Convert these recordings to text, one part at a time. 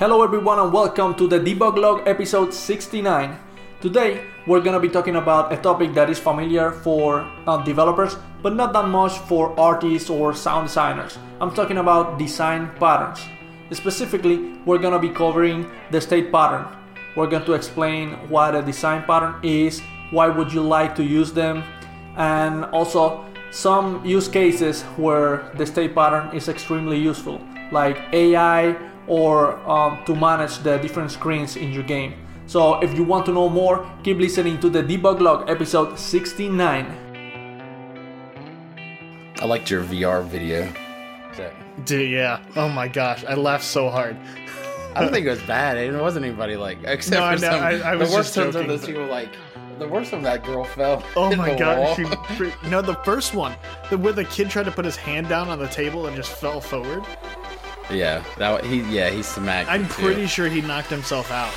Hello everyone and welcome to the Debug Log episode 69. Today we're gonna be talking about a topic that is familiar for uh, developers but not that much for artists or sound designers. I'm talking about design patterns. Specifically, we're gonna be covering the state pattern. We're going to explain what a design pattern is, why would you like to use them, and also some use cases where the state pattern is extremely useful, like AI or um, to manage the different screens in your game. So if you want to know more, keep listening to the Debug Log episode 69. I liked your VR video. Dude, yeah. Oh my gosh, I laughed so hard. I don't think it was bad. It wasn't anybody like except No, for know, some. I- I was the worst just ones are those but- people like the worst one. That girl fell. Oh in my the god, wall. she, no, the first one, the, where the kid tried to put his hand down on the table and just fell forward. Yeah, that he. Yeah, he smacked. I'm it, too. pretty sure he knocked himself out.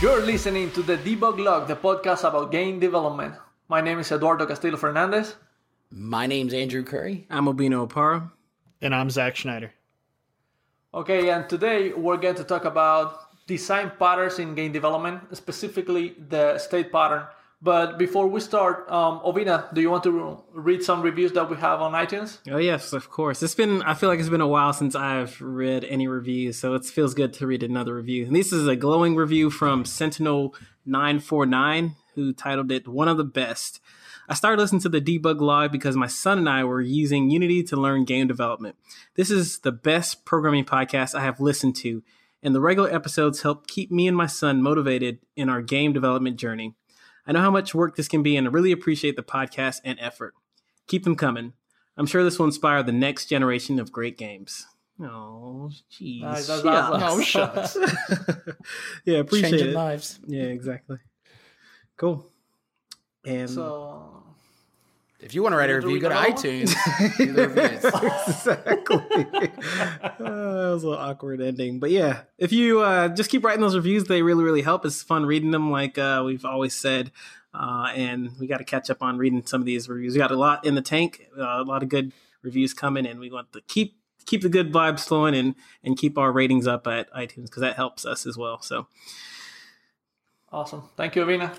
You're listening to the Debug Log, the podcast about game development. My name is Eduardo Castillo Fernandez. My name's Andrew Curry. I'm Obino Opara. And I'm Zach Schneider. Okay, and today we're going to talk about design patterns in game development, specifically the state pattern. But before we start, um, Ovina, do you want to read some reviews that we have on iTunes? Oh yes, of course. It's been I feel like it's been a while since I've read any reviews, so it feels good to read another review. And this is a glowing review from Sentinel nine four nine, who titled it "One of the Best." I started listening to the debug log because my son and I were using Unity to learn game development. This is the best programming podcast I have listened to, and the regular episodes help keep me and my son motivated in our game development journey. I know how much work this can be, and I really appreciate the podcast and effort. Keep them coming. I'm sure this will inspire the next generation of great games. Oh, jeez. Nice, that's Shucks. awesome. Oh, shucks. yeah, appreciate Changing it. lives. Yeah, exactly. Cool. And So, If you want to write a You review, go to read iTunes. Leave the reviews. exactly. Uh, that was a little awkward ending, but yeah, if you uh, just keep writing those reviews, they really, really help. It's fun reading them, like uh, we've always said. Uh, and we got to catch up on reading some of these reviews. We got a lot in the tank, uh, a lot of good reviews coming, and we want to keep keep the good vibes flowing and and keep our ratings up at iTunes because that helps us as well. So awesome. Thank you, Ovina.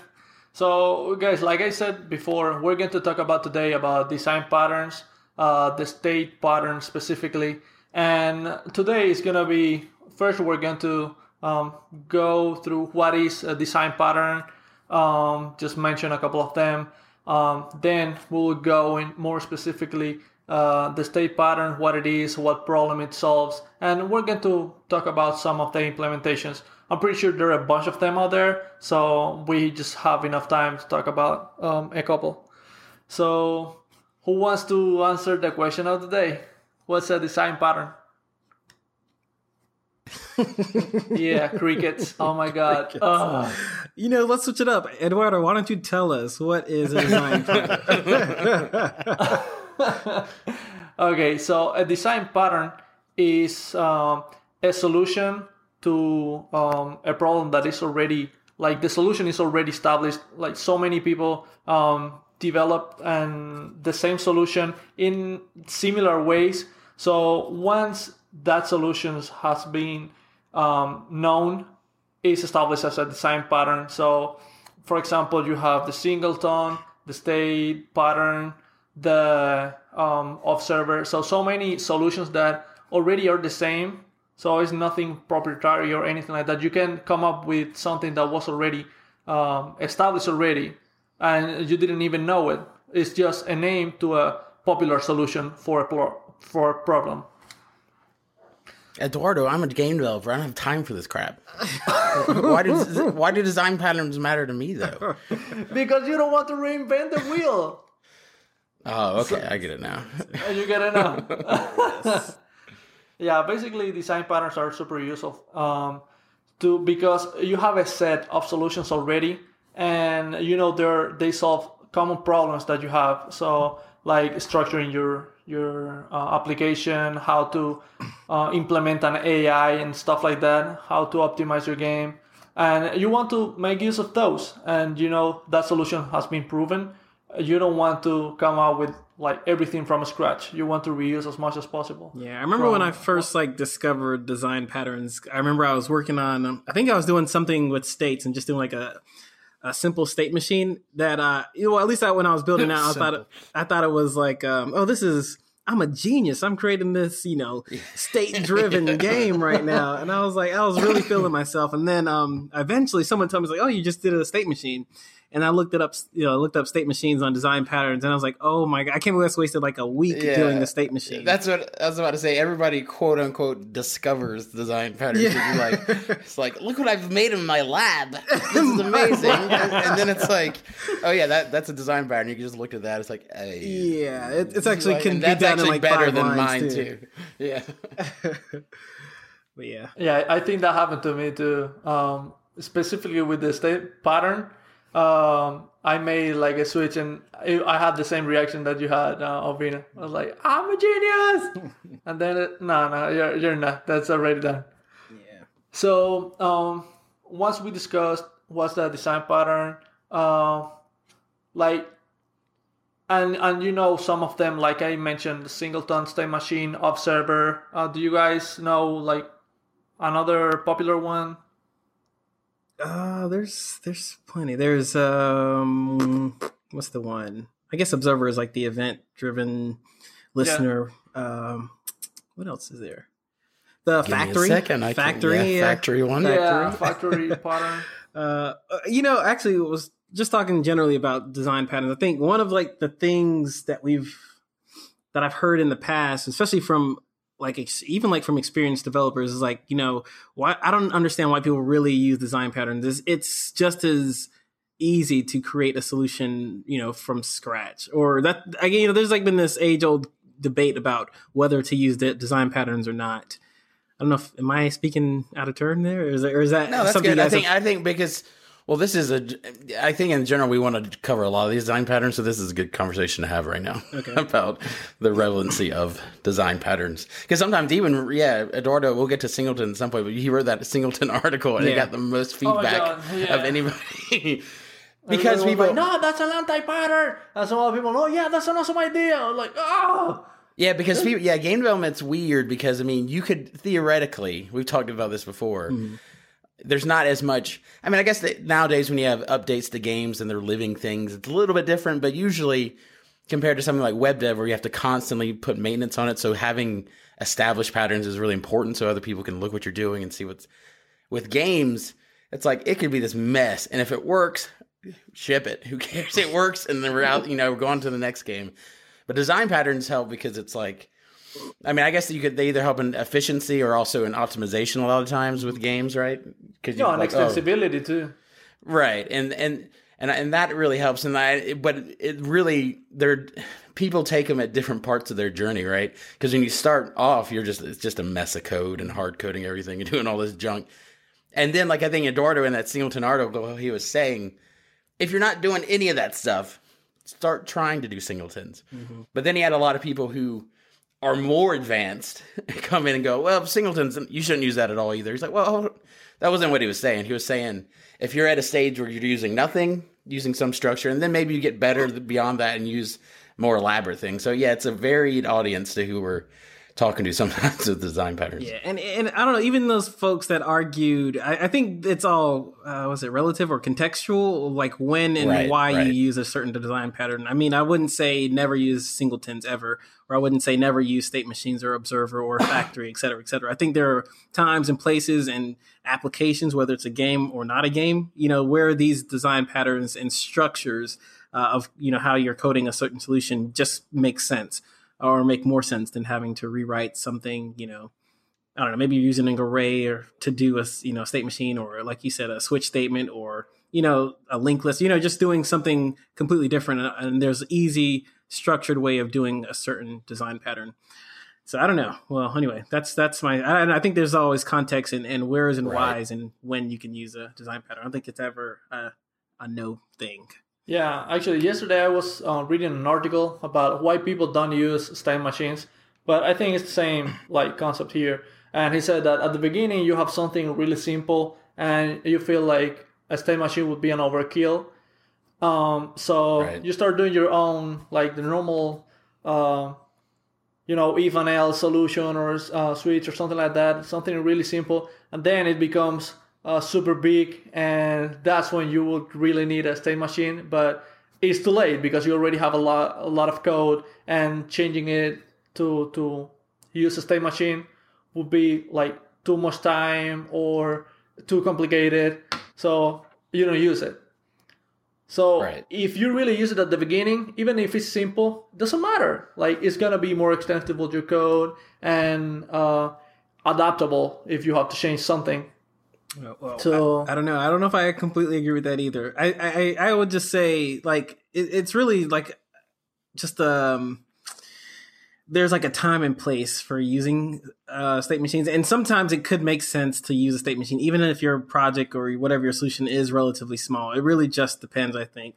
So, guys, like I said before, we're going to talk about today about design patterns, uh, the state pattern specifically. And today is going to be first, we're going to um, go through what is a design pattern, um, just mention a couple of them. Um, then we'll go in more specifically uh, the state pattern, what it is, what problem it solves, and we're going to talk about some of the implementations. I'm pretty sure there are a bunch of them out there, so we just have enough time to talk about um, a couple. So, who wants to answer the question of the day? What's a design pattern? yeah, crickets. Oh my god. Ugh. you know, let's switch it up. Eduardo, why don't you tell us what is a design pattern? okay, so a design pattern is um, a solution to um, a problem that is already like the solution is already established. Like so many people um, develop and the same solution in similar ways. So once that solution has been um, known, is established as a design pattern. So, for example, you have the singleton, the state pattern, the um, observer. So, so many solutions that already are the same. So it's nothing proprietary or anything like that. You can come up with something that was already um, established already, and you didn't even know it. It's just a name to a popular solution for a pro- for a problem. Eduardo, I'm a game developer. I don't have time for this crap. why do why do design patterns matter to me though? Because you don't want to reinvent the wheel. Oh, okay, I get it now. You get it now. yeah, basically design patterns are super useful um, to because you have a set of solutions already, and you know they they solve common problems that you have. So like structuring your your uh, application, how to uh, implement an AI and stuff like that, how to optimize your game, and you want to make use of those. And you know that solution has been proven. You don't want to come out with like everything from scratch. You want to reuse as much as possible. Yeah, I remember when I first like discovered design patterns. I remember I was working on. Um, I think I was doing something with states and just doing like a a simple state machine that uh you know at least I, when I was building out I thought it, I thought it was like um oh this is I'm a genius I'm creating this you know state driven game right now and I was like I was really feeling myself and then um eventually someone told me like oh you just did a state machine and I looked it up, you know, looked up state machines on design patterns, and I was like, oh my god, I can't believe I wasted like a week Yeah. doing the state machine. That's what I was about to say. Everybody, quote unquote, discovers design patterns. Yeah. You're like, it's like, look what I've made in my lab. This is amazing. and, and then it's like, oh yeah, that that's a design pattern. You can just look at that. It's like, hey. yeah, it, it's actually Like, can be that's done in actually like better five than lines, mine too. too. Yeah. But yeah, Yeah, I think that happened to me too. Um, specifically with the state pattern, um, I made like a switch, and I I had the same reaction that you had, uh, Alvina. I was like, "I'm a genius," and then it, no, no, you're you're not. That's already done. yeah. So um, once we discussed what's the design pattern, uh, like, and and you know some of them, like I mentioned, the singleton state machine observer. Uh, do you guys know like another popular one? Uh, there's there's plenty. There's um, what's the one? I guess observer is like the event driven listener. Um, what else is there? The Give me a factory, second. I factory, yeah, yeah. factory one. Yeah, factory pattern. Uh, uh, you know, actually, it was just talking generally about design patterns. I think one of like the things that we've that I've heard in the past, especially from like ex- even like from experienced developers, is like you know why I don't understand why people really use design patterns. It's, it's just as easy to create a solution, you know, from scratch, or that again, you know, there's like been this age old debate about whether to use the design patterns or not. I don't know if am I speaking out of turn there, or is, that, or is that No, that's something good. I think have- I think because well, this is a. I think in general we want to cover a lot of these design patterns, so this is a good conversation to have right now Okay. about the relevancy of design patterns. Because sometimes even yeah, Eduardo, we'll get to Singleton at some point, but he wrote that Singleton article and it Yeah. got the most Oh feedback God, yeah. of anybody. because people, like, no, that's an anti-pattern. And some other people, oh yeah, that's an awesome idea. I was like, oh. Yeah, because people, yeah, game development's weird because I mean, you could theoretically, we've talked about this before. Mm-hmm. There's not as much. I mean, I guess that nowadays when you have updates to games and they're living things, it's a little bit different. But usually, compared to something like web dev, where you have to constantly put maintenance on it, so having established patterns is really important, so other people can look what you're doing and see what's. With games, it's like it could be this mess, and if it works, ship it. Who cares? It works, and then we're out. You know, we're going to the next game. But design patterns help because it's like, I mean, I guess you could they either help in efficiency or also in optimization a lot of times with games, right? Because No, and oh. extensibility too. right, and and and and that really helps. And I, but it really they're people take them at different parts of their journey, right? Because when you start off, you're just it's just a mess of code and hard coding everything and doing all this junk. And then, like I think Eduardo in that Singleton article, he was saying, if you're not doing any of that stuff, start trying to do singletons. Mm-hmm. But then he had a lot of people who are more advanced come in and go, well, singletons, you shouldn't use that at all either. He's like, well, that wasn't what he was saying. He was saying if you're at a stage where you're using nothing, using some structure, and then maybe you get better beyond that and use more elaborate things. So yeah, it's a varied audience to who we're talking to sometimes with design patterns. Yeah, and and I don't know. Even those folks that argued, I, I think it's all uh, was it relative or contextual, like when and Right, why right. you use a certain design pattern. I mean, I wouldn't say never use singletons ever, or I wouldn't say never use state machines or observer or factory, et cetera, et cetera. I think there are times and places and applications, whether it's a game or not a game, you know, where these design patterns and structures uh, of you know how you're coding a certain solution just makes sense or make more sense than having to rewrite something, you know, I don't know, maybe you're using an array or to do a, you know, state machine or like you said, a switch statement or, you know, a linked list, you know, just doing something completely different. And, and there's easy structured way of doing a certain design pattern. So I don't know. Well, anyway, that's, that's my, and I think there's always context and, and where's and Right. whys and when you can use a design pattern. I don't think it's ever a, a no thing. Yeah, actually, yesterday I was uh, reading an article about why people don't use state machines, but I think it's the same like concept here. And he said that at the beginning you have something really simple, and you feel like a state machine would be an overkill. Um, so Right. you start doing your own like the normal, uh, you know, if and else solution or uh, switch or something like that, something really simple, and then it becomes uh, super big, and that's when you would really need a state machine. But it's too late because you already have a lot, a lot of code, and changing it to to use a state machine would be like too much time or too complicated. So you don't use it. So Right. if you really use it at the beginning, even if it's simple, doesn't matter. Like it's gonna be more extensible your code and uh, adaptable if you have to change something. Well, So- I, I don't know. I don't know if I completely agree with that either. I I, I would just say like it, it's really like just um there's like a time and place for using uh, state machines, and sometimes it could make sense to use a state machine, even if your project or whatever your solution is relatively small. It really just depends, I think.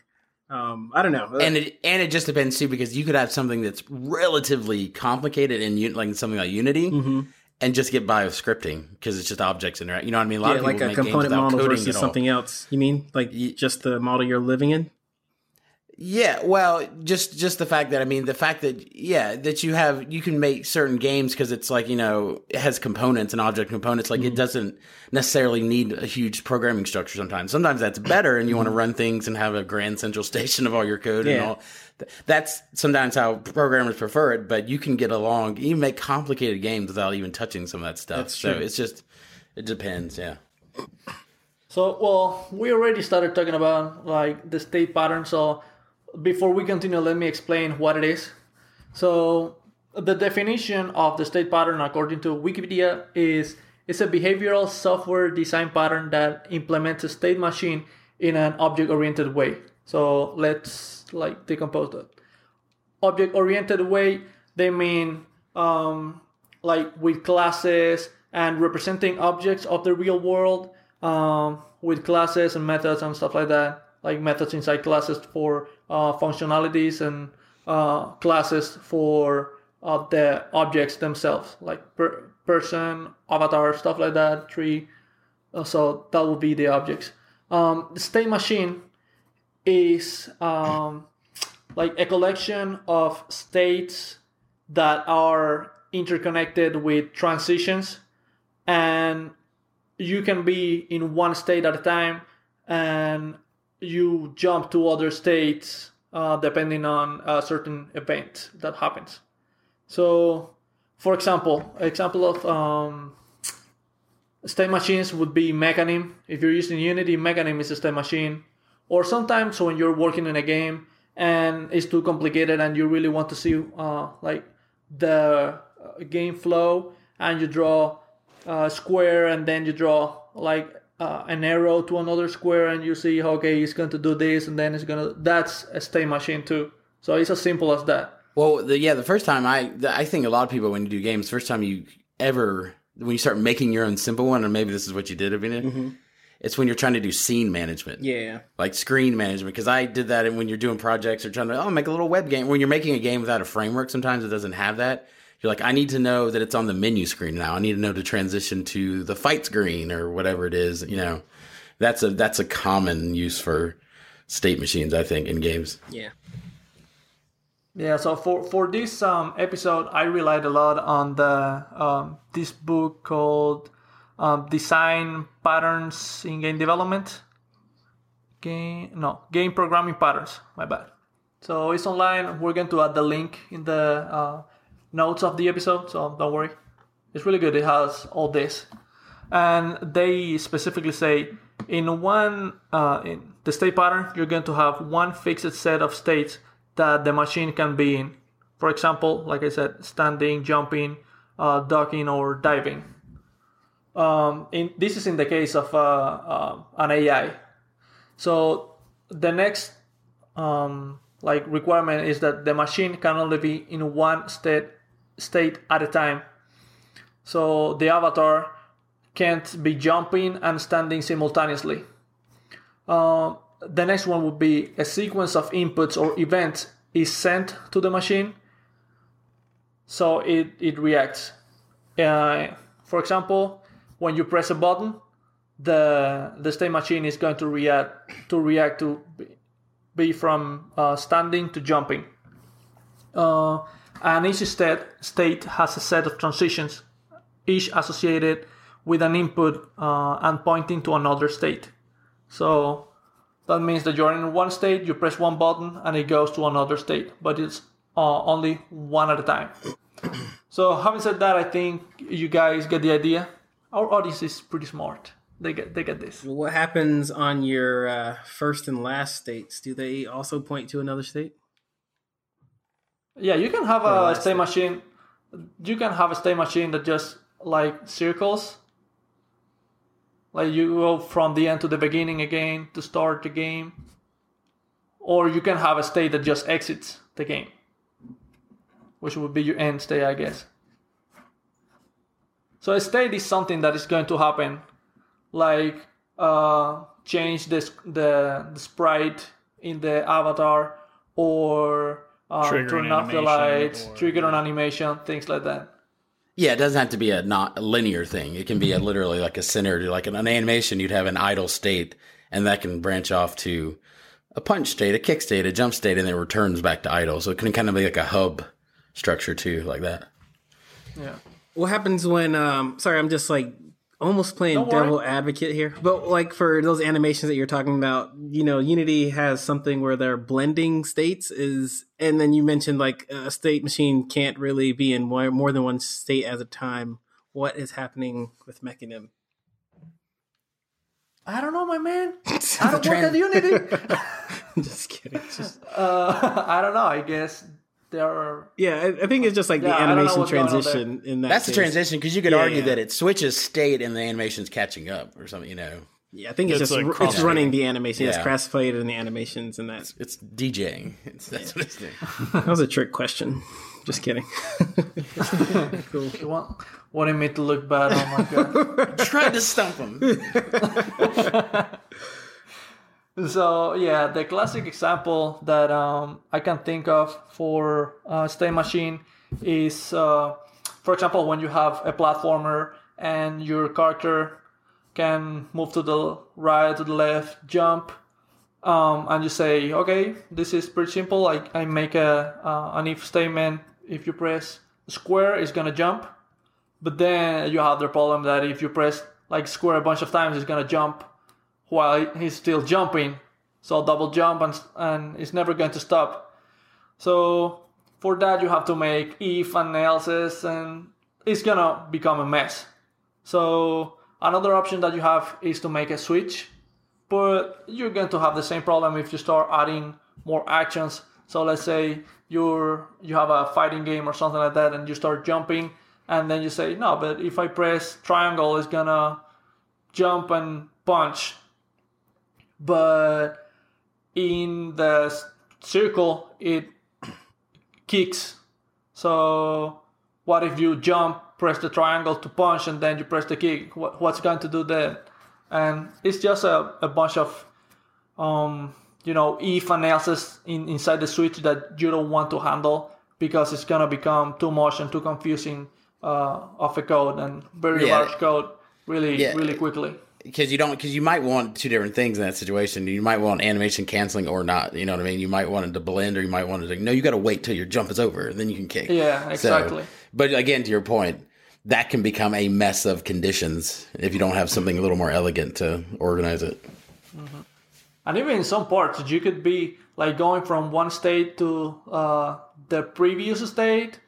Um, I don't know. and it and it just depends too because you could have something that's relatively complicated in Un- like something like Unity Mhm. And just get by with scripting because it's just objects interact. You know what I mean? A lot yeah, of like people a make games component model versus something else. You mean like just the model you're living in? Yeah, well, just just the fact that I mean the fact that yeah that you have you can make certain games because it's like you know it has components and object components like it mm-hmm. doesn't necessarily need a huge programming structure sometimes. Sometimes that's better and you want to mm-hmm. run things and have a grand central station of all your code and Yeah. all. That's sometimes how programmers prefer it but you can get along. You make complicated games without even touching some of that stuff. That's so true. it's just it depends yeah. So, well, we already started talking about like the state pattern. So, before we continue, let me explain what it is. So, the definition of the state pattern, according to Wikipedia, is it's a behavioral software design pattern that implements a state machine in an object-oriented way. So, let's like decompose that. Object-oriented way, they mean um, like with classes and representing objects of the real world um, with classes and methods and stuff like that like methods inside classes for functionalities and uh, classes for uh, the objects themselves like per- person avatar stuff like that tree. Uh, so that would be the objects. Um, the state machine is um, like a collection of states that are interconnected with transitions. And you can be in one state at a time and you jump to other states uh, depending on a certain event that happens. So for example example of um, state machines would be Mecanim. If you're using unity Mecanim is a state machine. Or sometimes when you're working in a game and it's too complicated and you really want to see uh, like the uh, game flow and you draw a square and then you draw like uh, an arrow to another square and you see okay it's going to do this and then it's going to that's a state machine too so it's as simple as that Well, the, yeah, the first time I, the, I think a lot of people when you do games, first time you ever when you start making your own simple one, or maybe this is what you did, Avina, it's when you're trying to do scene management, Yeah. like screen management. Because I did that and when you're doing projects or trying to oh make a little web game. When you're making a game without a framework, sometimes it doesn't have that. You're like, I need to know that it's on the menu screen now. I need to know to transition to the fight screen or whatever it is. You know, that's a that's a common use for state machines, I think, in games. Yeah. Yeah, so for for this um, episode, I relied a lot on the um, this book called um, "Design Patterns in Game Development." Game no game programming patterns. My bad. So it's online. We're going to add the link in the uh, notes of the episode, so don't worry. It's really good. It has all this, and they specifically say in one uh, in the state pattern, you're going to have one fixed set of states that the machine can be in. For example, like I said, standing, jumping, uh, ducking, or diving. Um, in, this is in the case of uh, uh, an AI. So the next um, like requirement is that the machine can only be in one state state at a time. So the avatar can't be jumping and standing simultaneously. Um, the next one would be a sequence of inputs or events is sent to the machine, so it it reacts. Uh, for example, when you press a button, the the state machine is going to react to react to be, be from uh, standing to jumping. Uh, and each state state has a set of transitions, each associated with an input uh, and pointing to another state. So that means that you're in one state, you press one button, and it goes to another state, but it's uh, only one at a time. so having said that, I think you guys get the idea. Our audience is pretty smart. They get they get this. What happens on your uh, first and last states? Do they also point to another state? Yeah, you can have a state machine. You can have a state machine that just like circles. Like you go from the end to the beginning again to start the game. Or you can have a state that just exits the game. Which would be your end state, I guess. So a state is something that is going to happen, like uh, change this, the the sprite in the avatar, or uh, Trigger turn an off the lights, or- trigger an animation, things like that. Yeah, it doesn't have to be a not a linear thing. It can be a literally like a center, like an, an animation. You'd have an idle state, and that can branch off to a punch state, a kick state, a jump state, and then it returns back to idle. So it can kind of be like a hub structure too, like that. Yeah. What happens when? Um, sorry, I'm just like almost playing devil advocate here. But like for those animations that you're talking about, you know, Unity has something where they're blending states is, and then you mentioned like a state machine can't really be in more, more than one state at a time. What is happening with Mecanim? I don't know, my man. I don't work at Unity. just kidding. Just- uh, I don't know. I guess there are. yeah, I, I think it's just like Yeah, the I don't know animation what's going on transition in that. That's the case. transition because you could Yeah, argue yeah. that it switches state and the animation's catching up or something. You know, Yeah, I think it's, It's just like it's running the animation. It's Yeah. classified in the animations and that's it's DJing. It's, that's what it's doing. That was a trick question. Just kidding. cool. You want wanting me to look bad? Oh my god. Tried to stump him. So yeah, the classic example that um, I can think of for uh, state machine is, uh, for example, when you have a platformer and your character can move to the right, to the left, jump, um, and you say, okay, this is pretty simple. I, I make a uh, an if statement. If you press square, it's gonna jump. But then you have the problem that if you press like square a bunch of times, it's gonna jump while he's still jumping. So double jump and, and it's never going to stop. So for that you have to make if and and it's gonna become a mess. So another option that you have is to make a switch, but you're going to have the same problem if you start adding more actions. So let's say you're you have a fighting game or something like that and you start jumping and then you say no, but if I press triangle it's gonna jump and punch but in the circle it kicks. So what if you jump, press the triangle to punch, and then you press the kick? What, what's going to do then? And it's just a, a bunch of um, you know if and else's in, inside the switch that you don't want to handle because it's gonna become too much and too confusing uh, of a code and very Yeah. large code really Yeah. really quickly. Because you don't because you might want two different things in that situation. You might want animation canceling or not. You know what I mean? You might want it to blend, or you might want it to. No, you got to wait till your jump is over, and then you can kick. Yeah, So- exactly. but again, to your point, that can become a mess of conditions if you don't have something a little more elegant to organize it. And even in some parts, you could be like going from one state to uh, the previous state,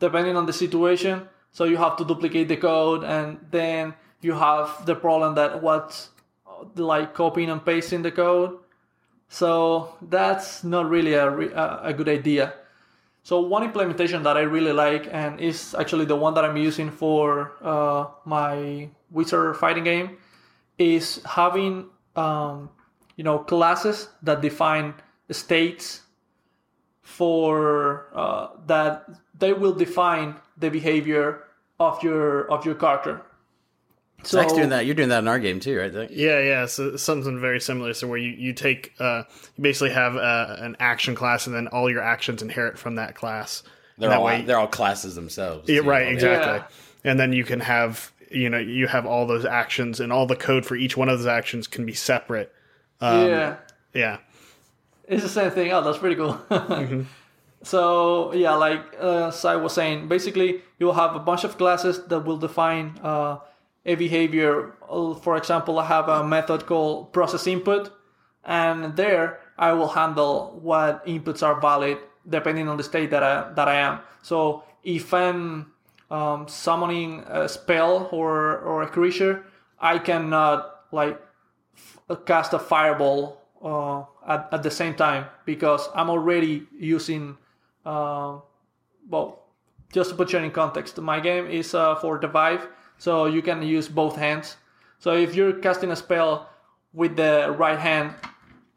depending on the situation. So you have to duplicate the code, and then you have the problem that what's uh, like copying and pasting the code. So that's not really a, a good idea. So one implementation that I really like, and is actually the one that I'm using for uh, my Wizard fighting game, is having um, you know classes that define states for uh, that they will define the behavior of your of your character So Zach's doing that. You're doing that in our game too, right? Zach? Yeah, yeah. So something very similar. So where you you take uh, you basically have uh, an action class, and then all your actions inherit from that class. They're that all way- they're all classes themselves. Yeah, right, all the- exactly. Yeah. And then you can have you know you have all those actions, and all the code for each one of those actions can be separate. yeah. Yeah, It's the same thing. Oh, that's pretty cool. So yeah, like uh, Sai was saying, basically you'll have a bunch of classes that will define uh, a behavior. Uh, For example, I have a method called process input, and there I will handle what inputs are valid depending on the state that I that I am. So if I'm um, summoning a spell or or a creature, I cannot like f- cast a fireball uh, at, at the same time because I'm already using. Uh, well, just to put you in context, my game is uh, for the Vive, so you can use both hands. So if you're casting a spell with the right hand,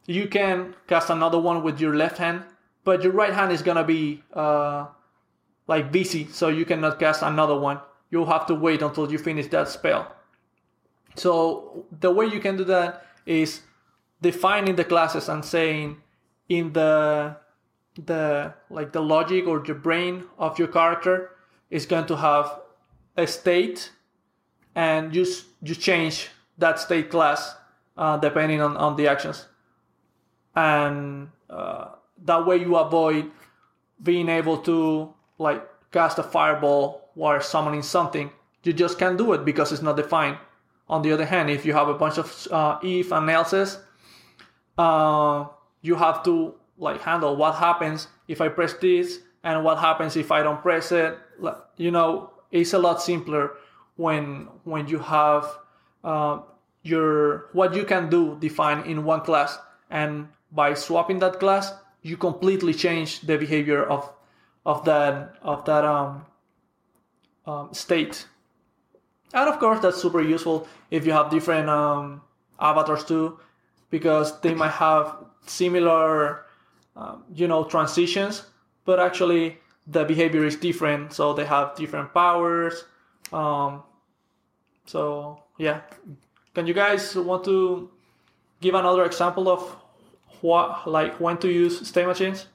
you can cast another one with your left hand, but your right hand is gonna be uh, like busy, so you cannot cast another one. You'll have to wait until you finish that spell. So the way you can do that is defining the classes and saying in the the like the logic or the brain of your character is going to have a state and you you change that state class uh, depending on, on the actions. And uh, that way you avoid being able to like cast a fireball while summoning something. You just can't do it because it's not defined. On the other hand if you have a bunch of uh, if and else's uh, you have to like handle what happens if I press this and what happens if I don't press it. You know, it's a lot simpler when when you have uh, your what you can do defined in one class, and by swapping that class, you completely change the behavior of of that of that um, um, state. And of course, that's super useful if you have different um, avatars too, because they might have similar, um, you know, transitions, but actually the behavior is different. So they have different powers. Um, so yeah, can you guys want to give another example of what, like, when to use state machines?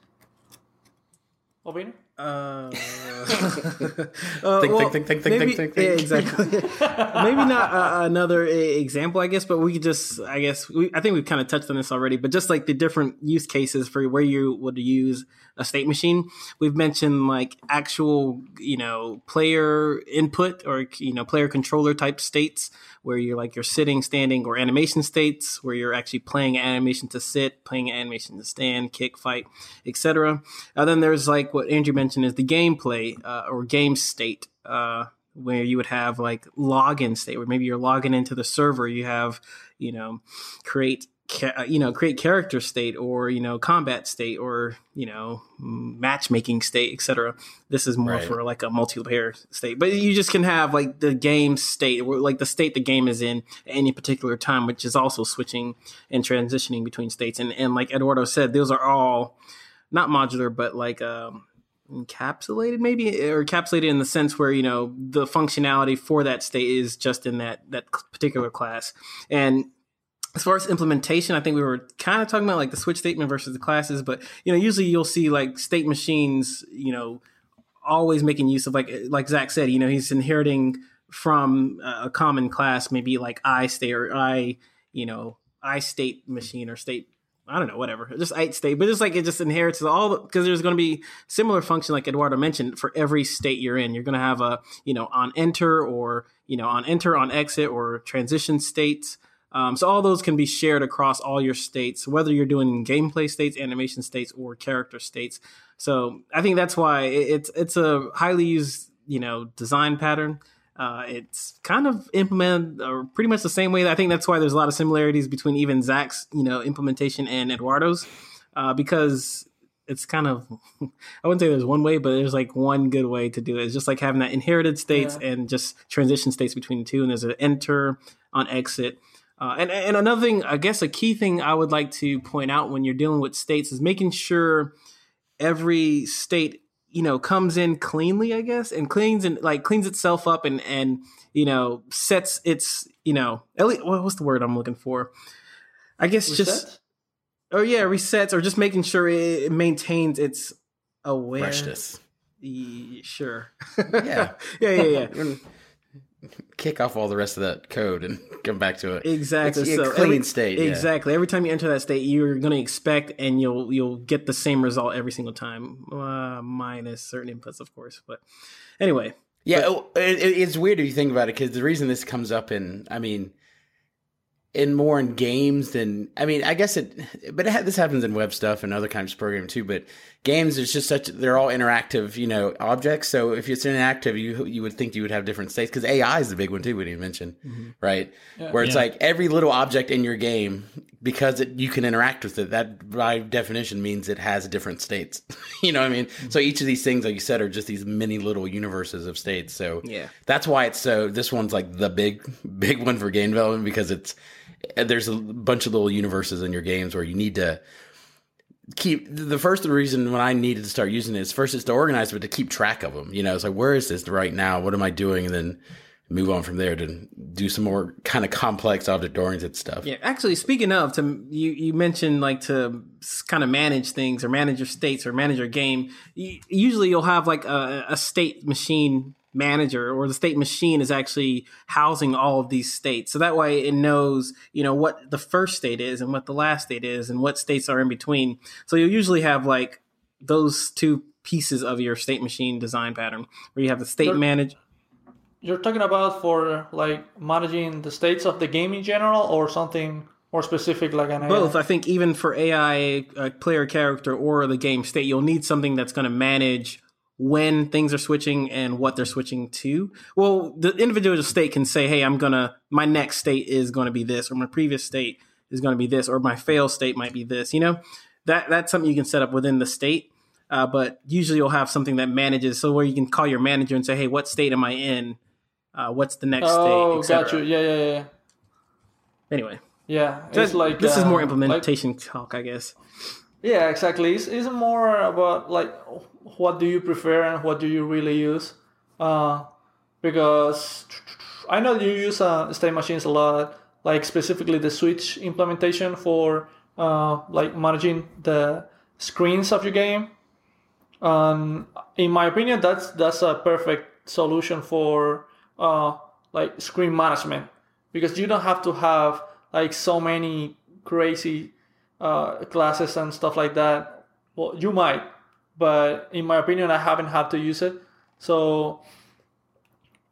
Ovino? Uh, Think, uh, think, think, think, think, maybe, think, think, yeah, think. exactly. maybe not uh, another example, I guess, but we could just, I guess, we, I think we've kind of touched on this already, but just like the different use cases for where you would use a state machine. We've mentioned like actual, you know, player input or, you know, player controller type states where you're like you're sitting, standing, or animation states where you're actually playing animation to sit, playing animation to stand, kick, fight, etc. And then there's like what Andrew mentioned is the gameplay uh, or game state. Uh, where you would have like login state, where maybe you're logging into the server, you have, you know, create, ca- you know, create character state or you know combat state or you know matchmaking state, etc. This is more Right. for like a multiplayer state, but you just can have like the game state, or like the state the game is in at any particular time, which is also switching and transitioning between states. And and like Eduardo said, those are all not modular, but like um, encapsulated maybe? Or encapsulated in the sense where you know the functionality for that state is just in that that particular class. And as far as implementation i think we were kind of talking about like the switch statement versus the classes but you know usually you'll see like state machines you know always making use of like like zach said you know he's inheriting from a common class maybe like i state or i you know i state machine or state I don't know, whatever. Just eight state, but it's like it just inherits all because there's going to be similar function, like Eduardo mentioned, for every state you're in. You're going to have a you know on enter or you know on enter on exit or transition states. Um, so all those can be shared across all your states, whether you're doing gameplay states, animation states, or character states. So I think that's why it- it's it's a highly used you know design pattern. Uh, it's kind of implemented uh, pretty much the same way. I think that's why there's a lot of similarities between even Zach's, you know, implementation and Eduardo's, uh, because it's kind of I wouldn't say there's one way, but there's like one good way to do it. It's just like having that inherited states Yeah. and just transition states between the two. And there's an enter on exit. Uh, and and another thing, I guess a key thing I would like to point out when you're dealing with states is making sure every state you know comes in cleanly, I guess, and cleans and like cleans itself up and and you know sets its you know at least, what's the word I'm looking for? I guess Reset? just oh yeah resets or just making sure it maintains its awareness. Freshness. Ye- Sure. Yeah. yeah, yeah, yeah. Kick off all the rest of that code and come back to it. Exactly. It's a so clean every- state, yeah. Exactly. Every time you enter that state, you're going to expect, and you'll you'll get the same result every single time, uh, minus certain inputs, of course. But anyway, Yeah, oh, it, it- it's weird if you think about it because the reason this comes up in, I mean, in more in games than I mean, I guess it, but it, ha- this happens in web stuff and other kinds of programming too. But games, it's just such they're all interactive, you know, objects. So if it's interactive, you you would think you would have different states because AI is the big one too. We didn't mention, mm-hmm. right? Where it's Yeah. like every little object in your game because it, you can interact with it. That by definition means it has different states. you know what I mean? Mm-hmm. So each of these things, like you said, are just these mini little universes of states. So Yeah. that's why it's so. This one's like the big, big one for game development because it's there's a bunch of little universes in your games where you need to keep. The first reason when I needed to start using it is first is to organize, but to keep track of them. You know, it's like where is this right now? What am I doing? And then move on from there to do some more kind of complex object oriented stuff. yeah. Actually, speaking of, to you you mentioned like to kind of manage things or manage your states or manage your game. Usually, you'll have like a, a state machine manager or the state machine is actually housing all of these states. So that way it knows you know what the first state is and what the last state is and what states are in between. So you'll usually have like those two pieces of your state machine design pattern where you have the state There- manage You're talking about for like managing the states of the game in general, or something more specific like an AI? both. I think even for ai player character or the game state you'll need something that's going to manage when things are switching and what they're switching to. Well the individual state can say hey i'm gonna my next state is going to be this or my previous state is going to be this or my fail state might be this you know? That that's something you can set up within the state uh, but usually you'll have something that manages so where you can call your manager and say hey what state am i in? Uh, what's the next Oh, state et got you. Yeah, yeah, yeah. anyway. Yeah, so it's like this is uh, more like- implementation talk i guess Yeah, exactly. It's, it's more about like what do you prefer and what do you really use. Uh, because I know you use uh, state machines a lot, like specifically the Switch implementation for uh, like managing the screens of your game. Um, in my opinion, that's that's a perfect solution for uh, like screen management because you don't have to have like so many crazy uh, classes and stuff like that. Well, you might, but in my opinion, I haven't had to use it. So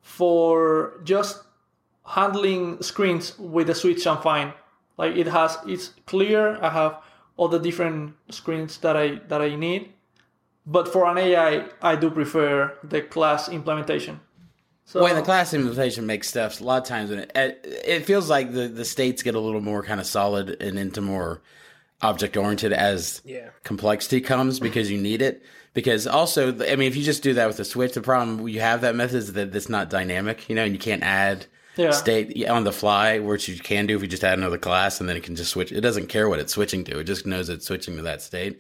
for just handling screens with the Switch, I'm fine. Like it has, it's clear. I have all the different screens that I that I need. But for an AI, I do prefer the class implementation. So Well, the class implementation makes steps a lot of times when it, it feels like the, the states get a little more kind of solid and into more object oriented as Yeah. complexity comes because you need it. Because also, I mean, if you just do that with the switch, the problem you have that method is that it's not dynamic, you know, and you can't add Yeah. state on the fly, which you can do if you just add another class and then it can just switch. It doesn't care what it's switching to; it just knows it's switching to that state,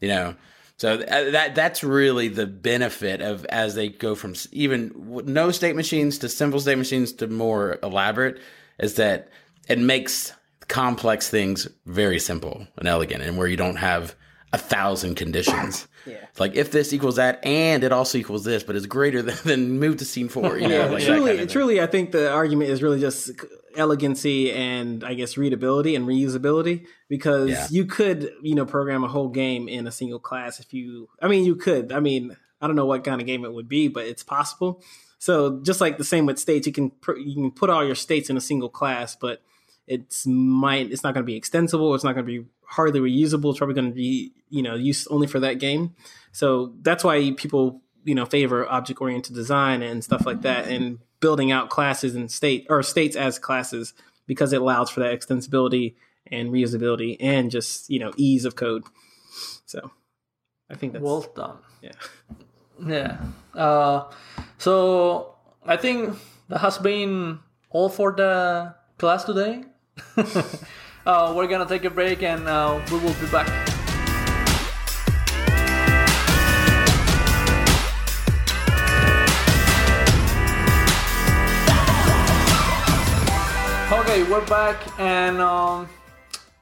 you know. So uh, that that's really the benefit of as they go from even no state machines to simple state machines to more elaborate is that it makes complex things very simple and elegant, and where you don't have a thousand conditions. Yeah. Like if this equals that, and it also equals this, but it's greater than, than move to scene four. You know, like truly, kind of truly, I think the argument is really just elegancy and I guess readability and reusability because Yeah. you could, you know, program a whole game in a single class if you. I mean, you could. I mean, I don't know what kind of game it would be, but it's possible. So just like the same with states, you can pr- you can put all your states in a single class, but it's might it's not going to be extensible. It's not going to be hardly reusable. It's probably going to be you know used only for that game. So that's why people you know favor object oriented design and stuff like that, and building out classes and state or states as classes because it allows for that extensibility and reusability and just you know ease of code. So I think that's well done. yeah. Yeah. Uh, so I think that has been all for the class today. uh, we're gonna take a break and uh, we will be back. Okay, we're back, and um,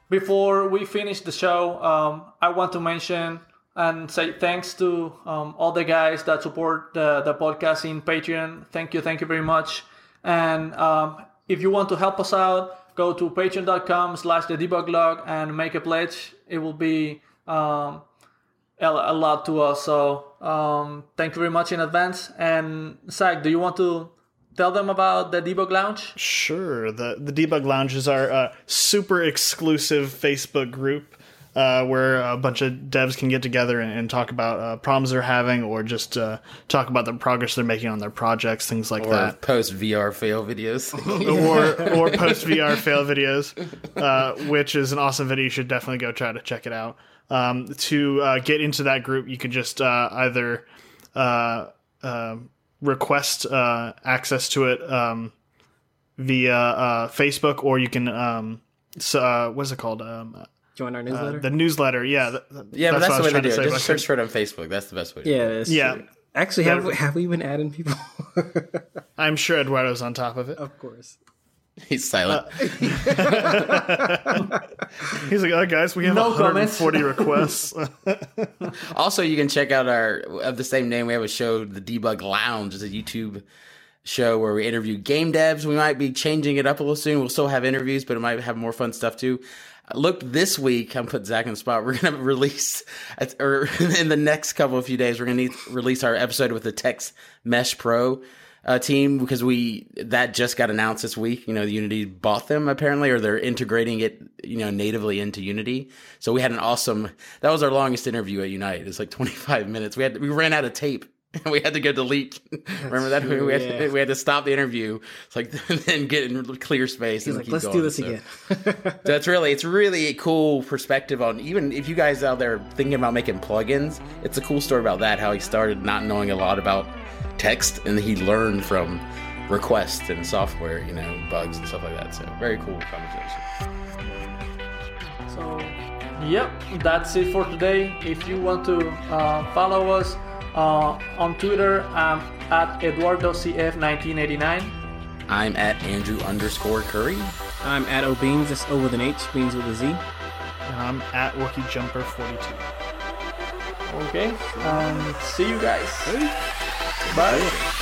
before we finish the show, um, I want to mention and say thanks to um, all the guys that support the, the podcast in Patreon. Thank you, thank you very much. And um, if you want to help us out, go to patreon.com slash the debug log and make a pledge. It will be um, a, lot to us. So um, thank you very much in advance. And Zach, do you want to tell them about the debug lounge? Sure. The the debug lounge is our uh, super exclusive Facebook group uh, where a bunch of devs can get together and, and talk about uh, problems they're having, or just uh, talk about the progress they're making on their projects, things like Or that. post VR fail videos. or or post VR fail videos, uh, which is an awesome video. You should definitely go try to check it out. Um, to uh, get into that group, you can just uh, either uh, uh, request uh, access to it um, via uh, Facebook, or you can um, so, uh, what's it called? Join our uh, newsletter. the newsletter. Yeah, th- th- yeah, but that's I the way to do it. say, Just but search for it on Facebook. That's the best way. To do yeah, it. Yeah. true. Actually, have have we been adding people? I'm sure Eduardo's on top of it. of course. He's silent. He's like, "Oh, guys, we have No comments." 140 requests." Also, you can check out our of the same name. We have a show, the Debug Lounge. It's a YouTube show where we interview game devs. We might be changing it up a little soon. We'll still have interviews, but it might have more fun stuff too. Look, this week I'm putting Zach in the spot. We're gonna release, or in the next couple of few days, we're gonna need release our episode with the Text Mesh Pro uh, team because we that just got announced this week. You know, Unity bought them apparently, or they're integrating it, you know, natively into Unity. So we had an awesome. That was our longest interview at Unite. It's like 25 minutes. We had we ran out of tape. And we had to go delete. Remember that true, we, had yeah. to, we had to stop the interview. It's like then get in clear space. He's and like, keep let's going. do this So- again. that's really it's really a cool perspective on even if you guys out there thinking about making plugins it's a cool story about that how he started not knowing a lot about text and he learned from requests and software you know bugs and stuff like that so very cool conversation So, yep, that's it for today. If you want to uh, follow us uh, on Twitter, I'm at EduardoCF1989. i'm at andrew underscore curry I'm at OhBeanz. It's O with an H, Beans with a Z. and I'm at Wookie Jumper 42. Okay, and see you guys. Bye.